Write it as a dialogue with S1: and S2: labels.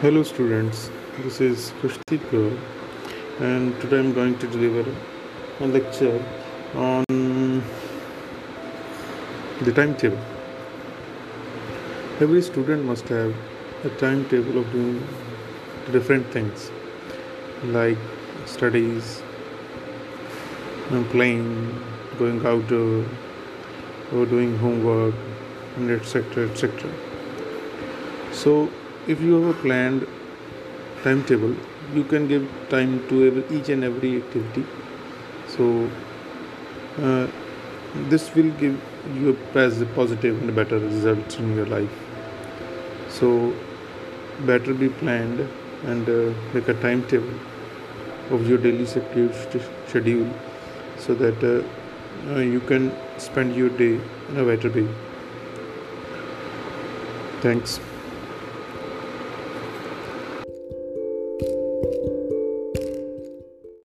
S1: Hello, students. This is Kushdeep here, and today I'm going to deliver a lecture on the timetable. Every student must have a timetable of doing different things like studies, playing, going outdoor, or doing homework, and etc. etc. So, if you have a planned timetable, you can give time to every, each and every activity. So, uh, this will give you a positive and better results in your life. So, better be planned and uh, make a timetable of your daily schedule so that uh, uh, you can spend your day in a better way. Thanks. thank you